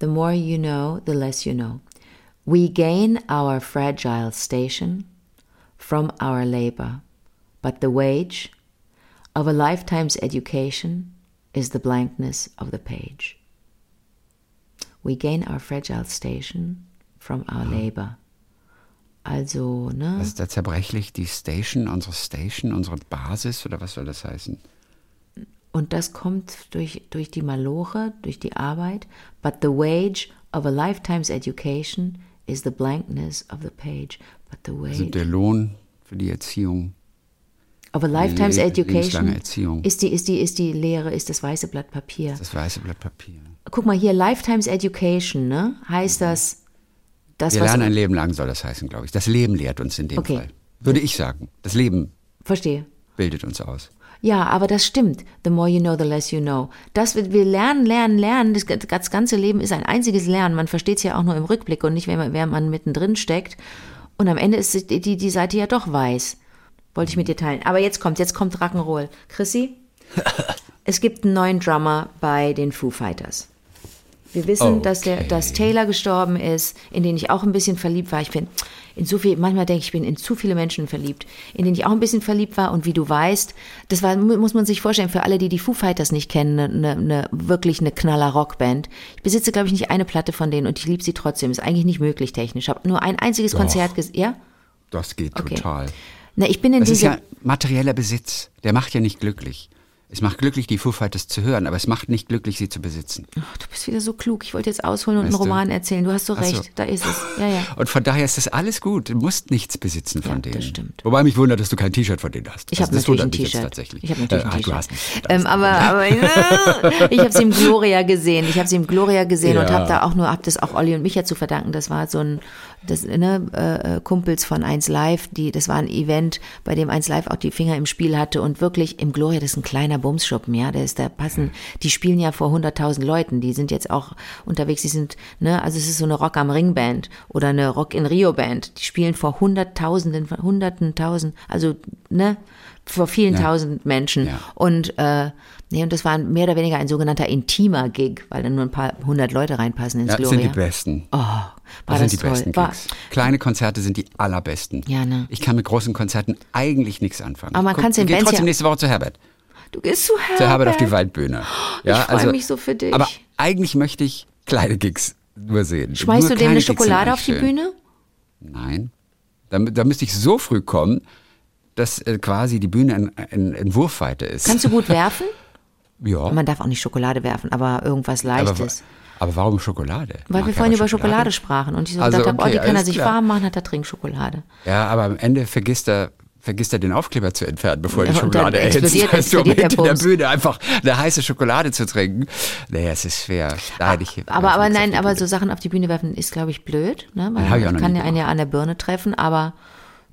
The more you know, the less you know. We gain our fragile station from our labor, but the wage of a lifetime's education is the blankness of the page. We gain our fragile station from our labor. Also, ne? Was ist da zerbrechlich? Die Station, unsere Station, unsere Basis oder was soll das heißen? Und das kommt durch, durch die Maloche, durch die Arbeit. But the wage of a lifetime's education is the blankness of the page. But the Also wage der Lohn für die Erziehung. Of a lifetime's le- education ist die, ist, die, ist die Lehre, ist das weiße Blatt Papier. Das weiße Blatt Papier. Guck mal hier, Lifetime's Education, ne? Heißt das, das Wir lernen ein Leben lang, soll das heißen, glaube ich. Das Leben lehrt uns in dem Okay. Fall. Würde ich sagen. Das Leben Verstehe. bildet uns aus. Ja, aber das stimmt. The more you know, the less you know. Das wird, wir lernen, lernen, lernen. Das, das ganze Leben ist ein einziges Lernen. Man versteht es ja auch nur im Rückblick und nicht, wenn man, man mittendrin steckt. Und am Ende ist die, die Seite ja doch weiß. Wollte ich mit dir teilen. Aber jetzt kommt, jetzt kommt Rock'n'Roll. Chrissy? [LAUGHS] es gibt einen neuen Drummer bei den Foo Fighters. Wir wissen, dass, der, Okay. dass Taylor gestorben ist, in den ich auch ein bisschen verliebt war. Ich bin in so viel, manchmal denke ich, ich bin in zu viele Menschen verliebt, in denen ich auch ein bisschen verliebt war. Und wie du weißt, das war, mu- muss man sich vorstellen, für alle, die die Foo Fighters nicht kennen, eine, eine, wirklich eine knaller Rockband. Ich besitze, glaube ich, nicht eine Platte von denen und ich liebe sie trotzdem. Ist eigentlich nicht möglich technisch. Ich habe nur ein einziges Konzert gesehen. Ja? Das geht Okay. total. Na, ich bin in Das ist ja materieller Besitz. Der macht ja nicht glücklich. Es macht glücklich, die Foo Fighters zu hören, aber es macht nicht glücklich, sie zu besitzen. Ach, du bist wieder so klug. Ich wollte jetzt ausholen und Weißt einen du? Roman erzählen. Du hast so Ach so. recht. Da ist es. Ja, ja. Und von daher ist das alles gut. Du musst nichts besitzen von Ja, denen. das stimmt. Wobei mich wundert, dass du kein T-Shirt von denen hast. Ich habe natürlich ein T-Shirt. Tatsächlich. Ich habe natürlich Äh, ein ah, T-Shirt. Du. Ähm, aber aber ich habe sie im Gloria gesehen. Ich habe sie im Gloria gesehen und Ja. habe da auch nur, habe das auch Olli und Micha zu verdanken. Das war so ein, das ne, äh, äh, Kumpels von 1 Live, die, das war ein Event, bei dem 1 Live auch die Finger im Spiel hatte und wirklich im Gloria, das ist ein kleiner Bumsschuppen, ja, der ist da passen. Die spielen ja vor 100.000 Leuten. Die sind jetzt auch unterwegs. Die sind, ne, also es ist so eine Rock am Ring Band oder eine Rock in Rio Band. Die spielen vor Hunderttausenden, Hunderten, Tausend, also ne, vor vielen Ja. tausend Menschen. Ja. Und äh, nee, und das war mehr oder weniger ein sogenannter intimer Gig, weil dann nur ein paar hundert Leute reinpassen ins Ja, das Gloria. sind die besten. oh, war Das das, sind die toll. besten War, Gigs. Kleine Konzerte sind die allerbesten. Ja, ne. Ich kann mit großen Konzerten eigentlich nichts anfangen. Aber man Guck, kann's den Bands trotzdem ja- nächste Woche zu Herbert. Du gehst zu Herbert. Zu Herbert auf die Waldbühne. Ja, ich freu mich so für dich. Aber eigentlich möchte ich kleine Gigs nur sehen. Schmeißt nur du dem eine Gigs Schokolade auf die. Bühne? Nein. Da, da müsste ich so früh kommen, dass äh, quasi die Bühne in, in, in Wurfweite ist. Kannst du gut werfen? [LAUGHS] ja. Man darf auch nicht Schokolade werfen, aber irgendwas aber, wa- Leichtes. aber warum Schokolade? Weil Mag wir vorhin aber über Schokolade sprachen und ich so Also, gedacht habe, oh, okay, die kann er sich klar. warm machen, hat er Trinkschokolade. Ja, aber am Ende vergisst er, vergisst er den Aufkleber zu entfernen, bevor er die Ja, Schokolade erhitzt. du, um der hinter der Bums. Bühne einfach eine heiße Schokolade zu trinken. Naja, es ist schwer. Da hätte ich Aber, aber nein, aber so Sachen auf die Bühne werfen ist, glaube ich, blöd. Ne? Weil noch kann ja einen ja an der Birne treffen, aber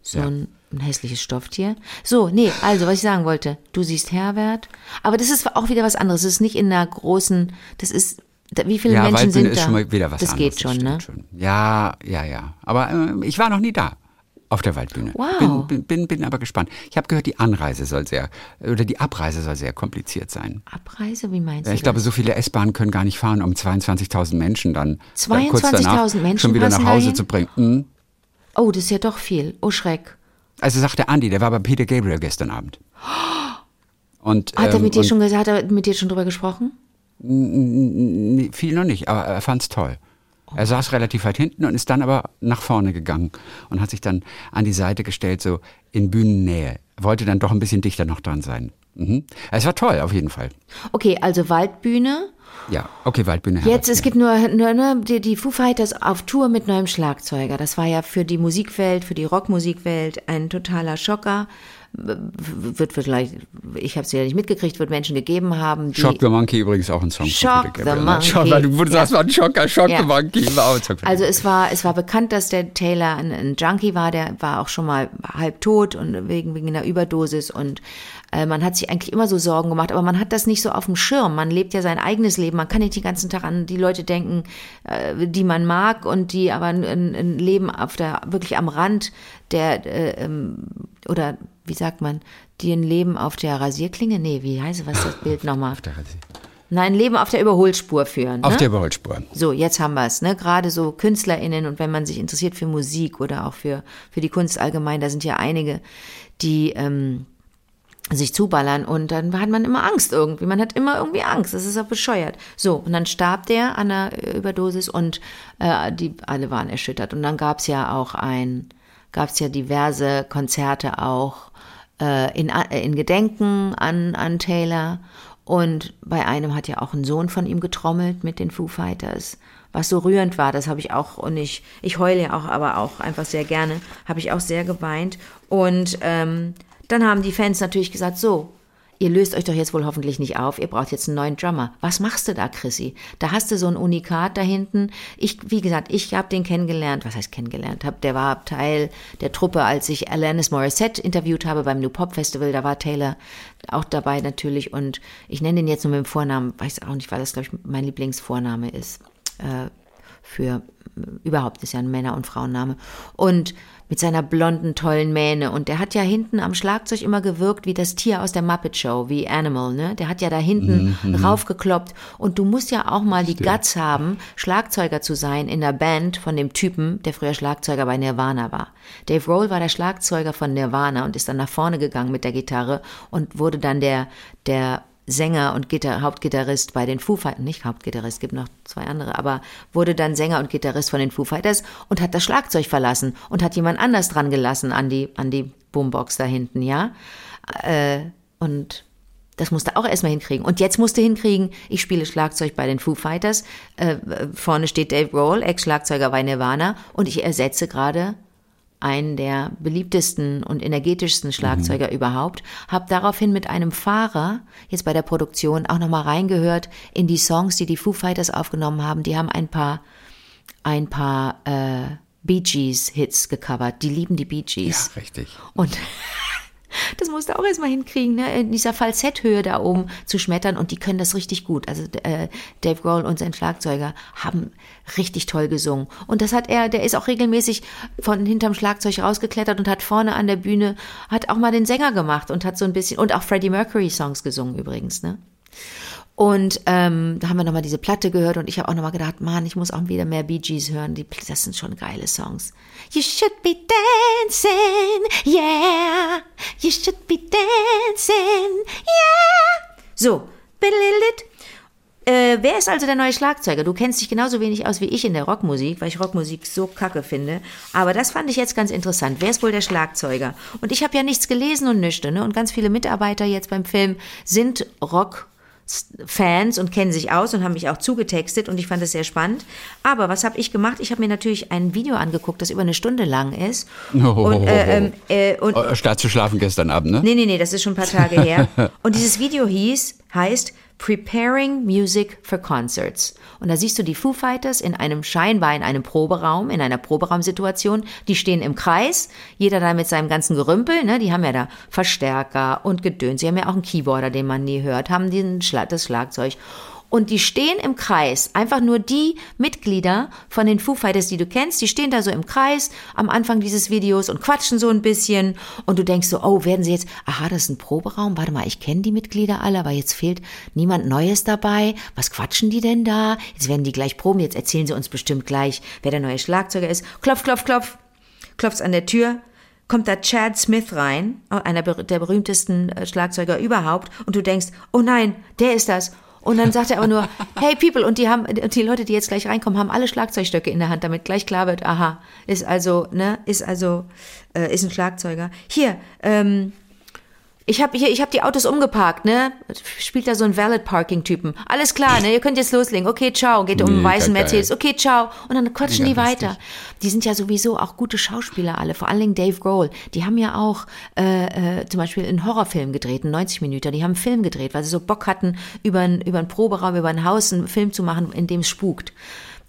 so ein, ein hässliches Stofftier. So, nee, also, was ich sagen wollte, du siehst Herbert, aber das ist auch wieder was anderes. Das ist nicht in einer großen, das ist, wie viele ja, Menschen Waldbühne sind ist da? schon mal wieder was das anderes. geht schon, ne? stimmt schon. Ja, ja, ja. Aber äh, ich war noch nie da. Auf der Waldbühne. Wow. Bin, bin, bin, aber gespannt. Ich habe gehört, die Anreise soll sehr, oder die Abreise soll sehr kompliziert sein. Abreise, wie meinst du ich glaube, das? so viele S-Bahnen können gar nicht fahren, um 22.000 Menschen dann, dann kurz 22.000 danach Menschen schon wieder nach Hause dahin? zu bringen. Mhm. Oh, das ist ja doch viel. Oh, Schreck. Also sagte Andi, der war bei Peter Gabriel gestern Abend. Und, Hat er ähm, mit dir schon gesagt, hat er mit dir schon drüber gesprochen? Viel noch nicht, aber er fand's toll. Er saß relativ weit hinten und ist dann aber nach vorne gegangen und hat sich dann an die Seite gestellt, so in Bühnennähe. Wollte dann doch ein bisschen dichter noch dran sein. Mhm. Es war toll, auf jeden Fall. Okay, also Waldbühne. Ja, okay, Waldbühne. Jetzt, es ja. gibt nur, nur ne, die, die Foo Fighters auf Tour mit neuem Schlagzeuger. Das war ja für die Musikwelt, für die Rockmusikwelt ein totaler Schocker. Wird vielleicht, ich habe es ja nicht mitgekriegt, wird Menschen gegeben haben, die... Shock the Monkey übrigens auch ein Song. Shock the Monkey. Shock, weil du ja. sagst, war ein Schocker, Shock ja. the Monkey. War auch also es war, es war bekannt, dass der Taylor ein, ein Junkie war, der war auch schon mal halb tot und wegen, wegen einer Überdosis und äh, man hat sich eigentlich immer so Sorgen gemacht, aber man hat das nicht so auf dem Schirm. Man lebt ja sein eigenes Leben. Man kann nicht den ganzen Tag an die Leute denken, äh, die man mag und die aber ein, ein Leben auf der, wirklich am Rand der, äh, ähm, oder wie sagt man, die ein Leben auf der Rasierklinge? Nee, wie heißt was das Bild nochmal? Auf der Rasier. Nein, Leben auf der Überholspur führen. Auf ne? der Überholspur. So, jetzt haben wir es. Ne? Gerade so KünstlerInnen und wenn man sich interessiert für Musik oder auch für, für die Kunst allgemein, da sind ja einige, die ähm, sich zuballern und dann hat man immer Angst irgendwie. Man hat immer irgendwie Angst. Das ist auch bescheuert. So, und dann starb der an der Überdosis und äh, die alle waren erschüttert. Und dann gab's ja auch ein, gab's ja diverse Konzerte auch äh, in, äh, in Gedenken an, an Taylor. Und bei einem hat ja auch ein Sohn von ihm getrommelt mit den Foo Fighters was so rührend war. Das habe ich auch und ich ich heule ja auch, aber auch einfach sehr gerne. Habe ich auch sehr geweint und ähm, dann haben die Fans natürlich gesagt, so, ihr löst euch doch jetzt wohl hoffentlich nicht auf, ihr braucht jetzt einen neuen Drummer. Was machst du da, Chrissy? Da hast du so ein Unikat da hinten. Ich, wie gesagt, ich habe den kennengelernt. Was heißt kennengelernt? Hab, der war Teil der Truppe, als ich Alanis Morissette interviewt habe beim New Pop Festival. Da war Taylor auch dabei natürlich. Und ich nenne ihn jetzt nur mit dem Vornamen, weiß auch nicht, weil das, glaube ich, mein Lieblingsvorname ist. Äh, für überhaupt ist ja ein Männer- und Frauenname. Und mit seiner blonden, tollen Mähne. Und der hat ja hinten am Schlagzeug immer gewirkt wie das Tier aus der Muppet Show, wie Animal, ne? Der hat ja da hinten mhm. mhm. raufgekloppt. Und du musst ja auch mal die Stimmt. Guts haben, Schlagzeuger zu sein in der Band von dem Typen, der früher Schlagzeuger bei Nirvana war. Dave Roll war der Schlagzeuger von Nirvana und ist dann nach vorne gegangen mit der Gitarre und wurde dann der, der Sänger und Gitar Hauptgitarrist bei den Foo Fighters, nicht Hauptgitarrist, gibt noch zwei andere, aber wurde dann Sänger und Gitarrist von den Foo Fighters und hat das Schlagzeug verlassen und hat jemand anders dran gelassen an die, an die Boombox da hinten, ja. Äh, und das musste auch erstmal hinkriegen. Und jetzt musste hinkriegen, ich spiele Schlagzeug bei den Foo Fighters, äh, vorne steht Dave Roll, Ex-Schlagzeuger bei Nirvana und ich ersetze gerade einen der beliebtesten und energetischsten Schlagzeuger mhm. überhaupt, habe daraufhin mit einem Fahrer jetzt bei der Produktion auch nochmal reingehört in die Songs, die die Foo Fighters aufgenommen haben. Die haben ein paar, ein paar äh, Bee Gees Hits gecovert. Die lieben die Bee Gees. Ja, richtig. Und [LAUGHS] das musst du auch erstmal hinkriegen, ne? in dieser Falsetthöhe da oben zu schmettern und die können das richtig gut. Also äh, Dave Grohl und sein Schlagzeuger haben richtig toll gesungen. Und das hat er, der ist auch regelmäßig von hinterm Schlagzeug rausgeklettert und hat vorne an der Bühne, hat auch mal den Sänger gemacht und hat so ein bisschen, und auch Freddie Mercury Songs gesungen übrigens, ne? Und ähm, da haben wir nochmal diese Platte gehört und ich habe auch nochmal gedacht, Mann, ich muss auch wieder mehr Bee Gees hören. Die, das sind schon geile Songs. You should be dancing, yeah. You should be dancing, yeah. So, äh, wer ist also der neue Schlagzeuger? Du kennst dich genauso wenig aus wie ich in der Rockmusik, weil ich Rockmusik so kacke finde. Aber das fand ich jetzt ganz interessant. Wer ist wohl der Schlagzeuger? Und ich habe ja nichts gelesen und nichts. Ne? Und ganz viele Mitarbeiter jetzt beim Film sind Rock Fans und kennen sich aus und haben mich auch zugetextet und ich fand es sehr spannend. Aber was habe ich gemacht? Ich habe mir natürlich ein Video angeguckt, das über eine Stunde lang ist. Oh, und, äh, ähm, äh, und oh, Statt zu schlafen gestern Abend, ne? Nee, nee, nee, das ist schon ein paar Tage her. [LAUGHS] und dieses Video hieß, heißt Preparing Music for Concerts. Und da siehst du die Foo Fighters in einem scheinbar in einem Proberaum, in einer Proberaumsituation. Die stehen im Kreis, jeder da mit seinem ganzen Gerümpel, ne? Die haben ja da Verstärker und Gedöns. Sie haben ja auch einen Keyboarder, den man nie hört, haben den Schla das Schlagzeug. Und die stehen im Kreis, einfach nur die Mitglieder von den Foo Fighters, die du kennst, die stehen da so im Kreis am Anfang dieses Videos und quatschen so ein bisschen. Und du denkst so, oh, werden sie jetzt, aha, das ist ein Proberaum, warte mal, ich kenne die Mitglieder alle, aber jetzt fehlt niemand Neues dabei, was quatschen die denn da? Jetzt werden die gleich proben, jetzt erzählen sie uns bestimmt gleich, wer der neue Schlagzeuger ist. Klopf, klopf, klopf, klopft's an der Tür, kommt da Chad Smith rein, einer der berühmtesten äh, Schlagzeuger überhaupt, und du denkst, oh nein, der ist das. Und dann sagt er aber nur, hey people, und die haben, die Leute, die jetzt gleich reinkommen, haben alle Schlagzeugstöcke in der Hand, damit gleich klar wird, aha, ist also, ne, ist also, äh, ist ein Schlagzeuger. Hier, ähm, Ich habe hier, ich habe die Autos umgeparkt, ne? Spielt da so ein Valid Parking Typen. Alles klar, ne? Ihr könnt jetzt loslegen. Okay, ciao. Geht um einen weißen Mercedes. Okay, ciao. Und dann quatschen die weiter. Die sind ja sowieso auch gute Schauspieler alle. Vor allen Dingen Dave Grohl. Die haben ja auch äh, äh, zum Beispiel einen Horrorfilm gedreht, einen 90 Minuten. Die haben einen Film gedreht, weil sie so Bock hatten, über einen, über einen Proberaum, über ein Haus einen Film zu machen, in dem es spukt.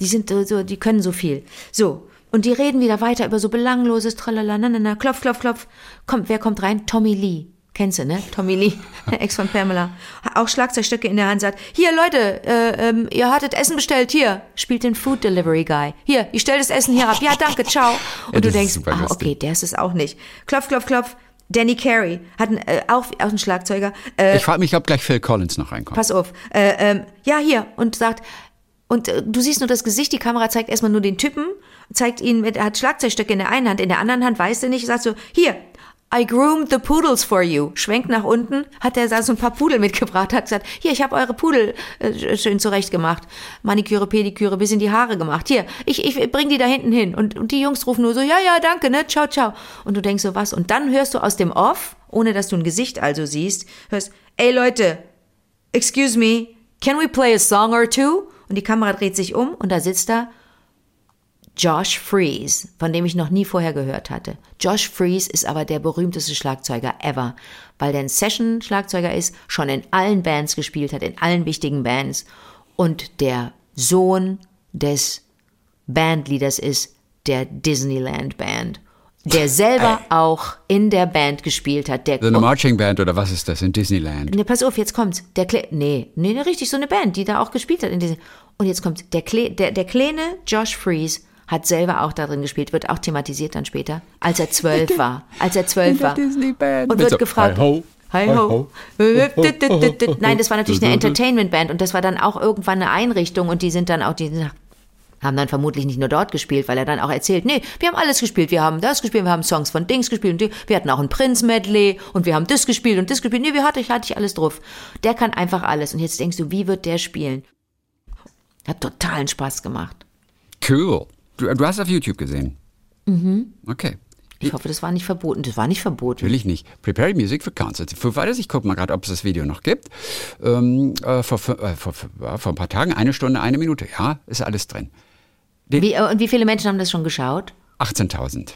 Die sind so, die können so viel. So. Und die reden wieder weiter über so belangloses Tralala, na, na, na, klopf, klopf, klopf. Kommt, wer kommt rein? Tommy Lee. Kennst du, ne? Tommy Lee, [LAUGHS] Ex von Pamela. Auch Schlagzeugstöcke in der Hand sagt, hier Leute, äh, ähm, ihr hattet Essen bestellt, hier, spielt den Food Delivery Guy. Hier, ich stell das Essen hier ab. Ja, danke, ciao. [LAUGHS] Und ja, du denkst, ah, okay, der ist es auch nicht. Klopf, klopf, klopf. Danny Carey hat einen, äh, auch, auch einen Schlagzeuger. Äh, ich frage mich, ob gleich Phil Collins noch reinkommt. Pass auf. Äh, ähm, ja, hier. Und sagt, und äh, du siehst nur das Gesicht, die Kamera zeigt erstmal nur den Typen, zeigt ihn, er hat Schlagzeugstöcke in der einen Hand, in der anderen Hand weiß er nicht, sagt so, hier, I groomed the poodles for you. Schwenkt nach unten, hat er so ein paar Pudel mitgebracht, hat gesagt, hier, ich habe eure Pudel äh, schön zurechtgemacht. Maniküre, Pediküre, bis in die Haare gemacht. Hier, ich, ich bring die da hinten hin. Und, und die Jungs rufen nur so, ja, ja, danke, ne, ciao, ciao. Und du denkst so, was? Und dann hörst du aus dem Off, ohne dass du ein Gesicht also siehst, hörst, ey Leute, excuse me, can we play a song or two? Und die Kamera dreht sich um und da sitzt da Josh Freeze, von dem ich noch nie vorher gehört hatte. Josh Freeze ist aber der berühmteste Schlagzeuger ever, weil der ein Session-Schlagzeuger ist, schon in allen Bands gespielt hat, in allen wichtigen Bands und der Sohn des Bandleaders ist der Disneyland Band der selber Ey. auch in der Band gespielt hat. Der so eine Marching Band oder was ist das in Disneyland? Ne, pass auf, jetzt kommt's. Der Kle nee, nee, richtig so eine Band, die da auch gespielt hat in Disney. Und jetzt kommt der Kle der, der kleine Josh Freeze hat selber auch darin gespielt, wird auch thematisiert dann später, als er zwölf [LAUGHS] war. Als er zwölf war. Und wird gefragt. Hi ho. Hi ho. Nein, das war natürlich eine Entertainment-Band und das war dann auch irgendwann eine Einrichtung und die sind dann auch, die haben dann vermutlich nicht nur dort gespielt, weil er dann auch erzählt, nee, wir haben alles gespielt, wir haben das gespielt, wir haben Songs von Dings gespielt, und wir hatten auch ein Prince-Medley und wir haben das gespielt und das gespielt, nee, wir hatte ich, hatte ich alles drauf. Der kann einfach alles und jetzt denkst du, wie wird der spielen? Hat totalen Spaß gemacht. Cool. Du, du hast auf YouTube gesehen? Mhm. Okay. Ich hoffe, das war nicht verboten. Das war nicht verboten. Natürlich nicht. Prepare Music for Concerts. Für weiteres, ich gucke mal gerade, ob es das Video noch gibt. Ähm, äh, vor, äh, vor, vor, ein paar Tagen, eine Stunde, eine Minute. Ja, ist alles drin. Den, wie, und wie viele Menschen haben das schon geschaut? 18.000.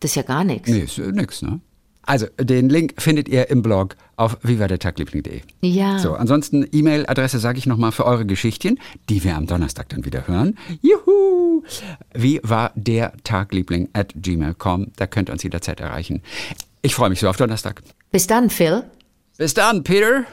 Das ist ja gar nichts. Nee, ist äh, nichts, ne? Also, den Link findet ihr im Blog auf vivadertagliebling.de. Ja. So, ansonsten E-Mail-Adresse sage ich nochmal für eure Geschichtchen, die wir am Donnerstag dann wieder hören. Juhu! Wie war der Tagliebling at gmail.com? Da könnt ihr uns jederzeit erreichen. Ich freue mich so auf Donnerstag. Bis dann, Phil. Bis dann, Peter.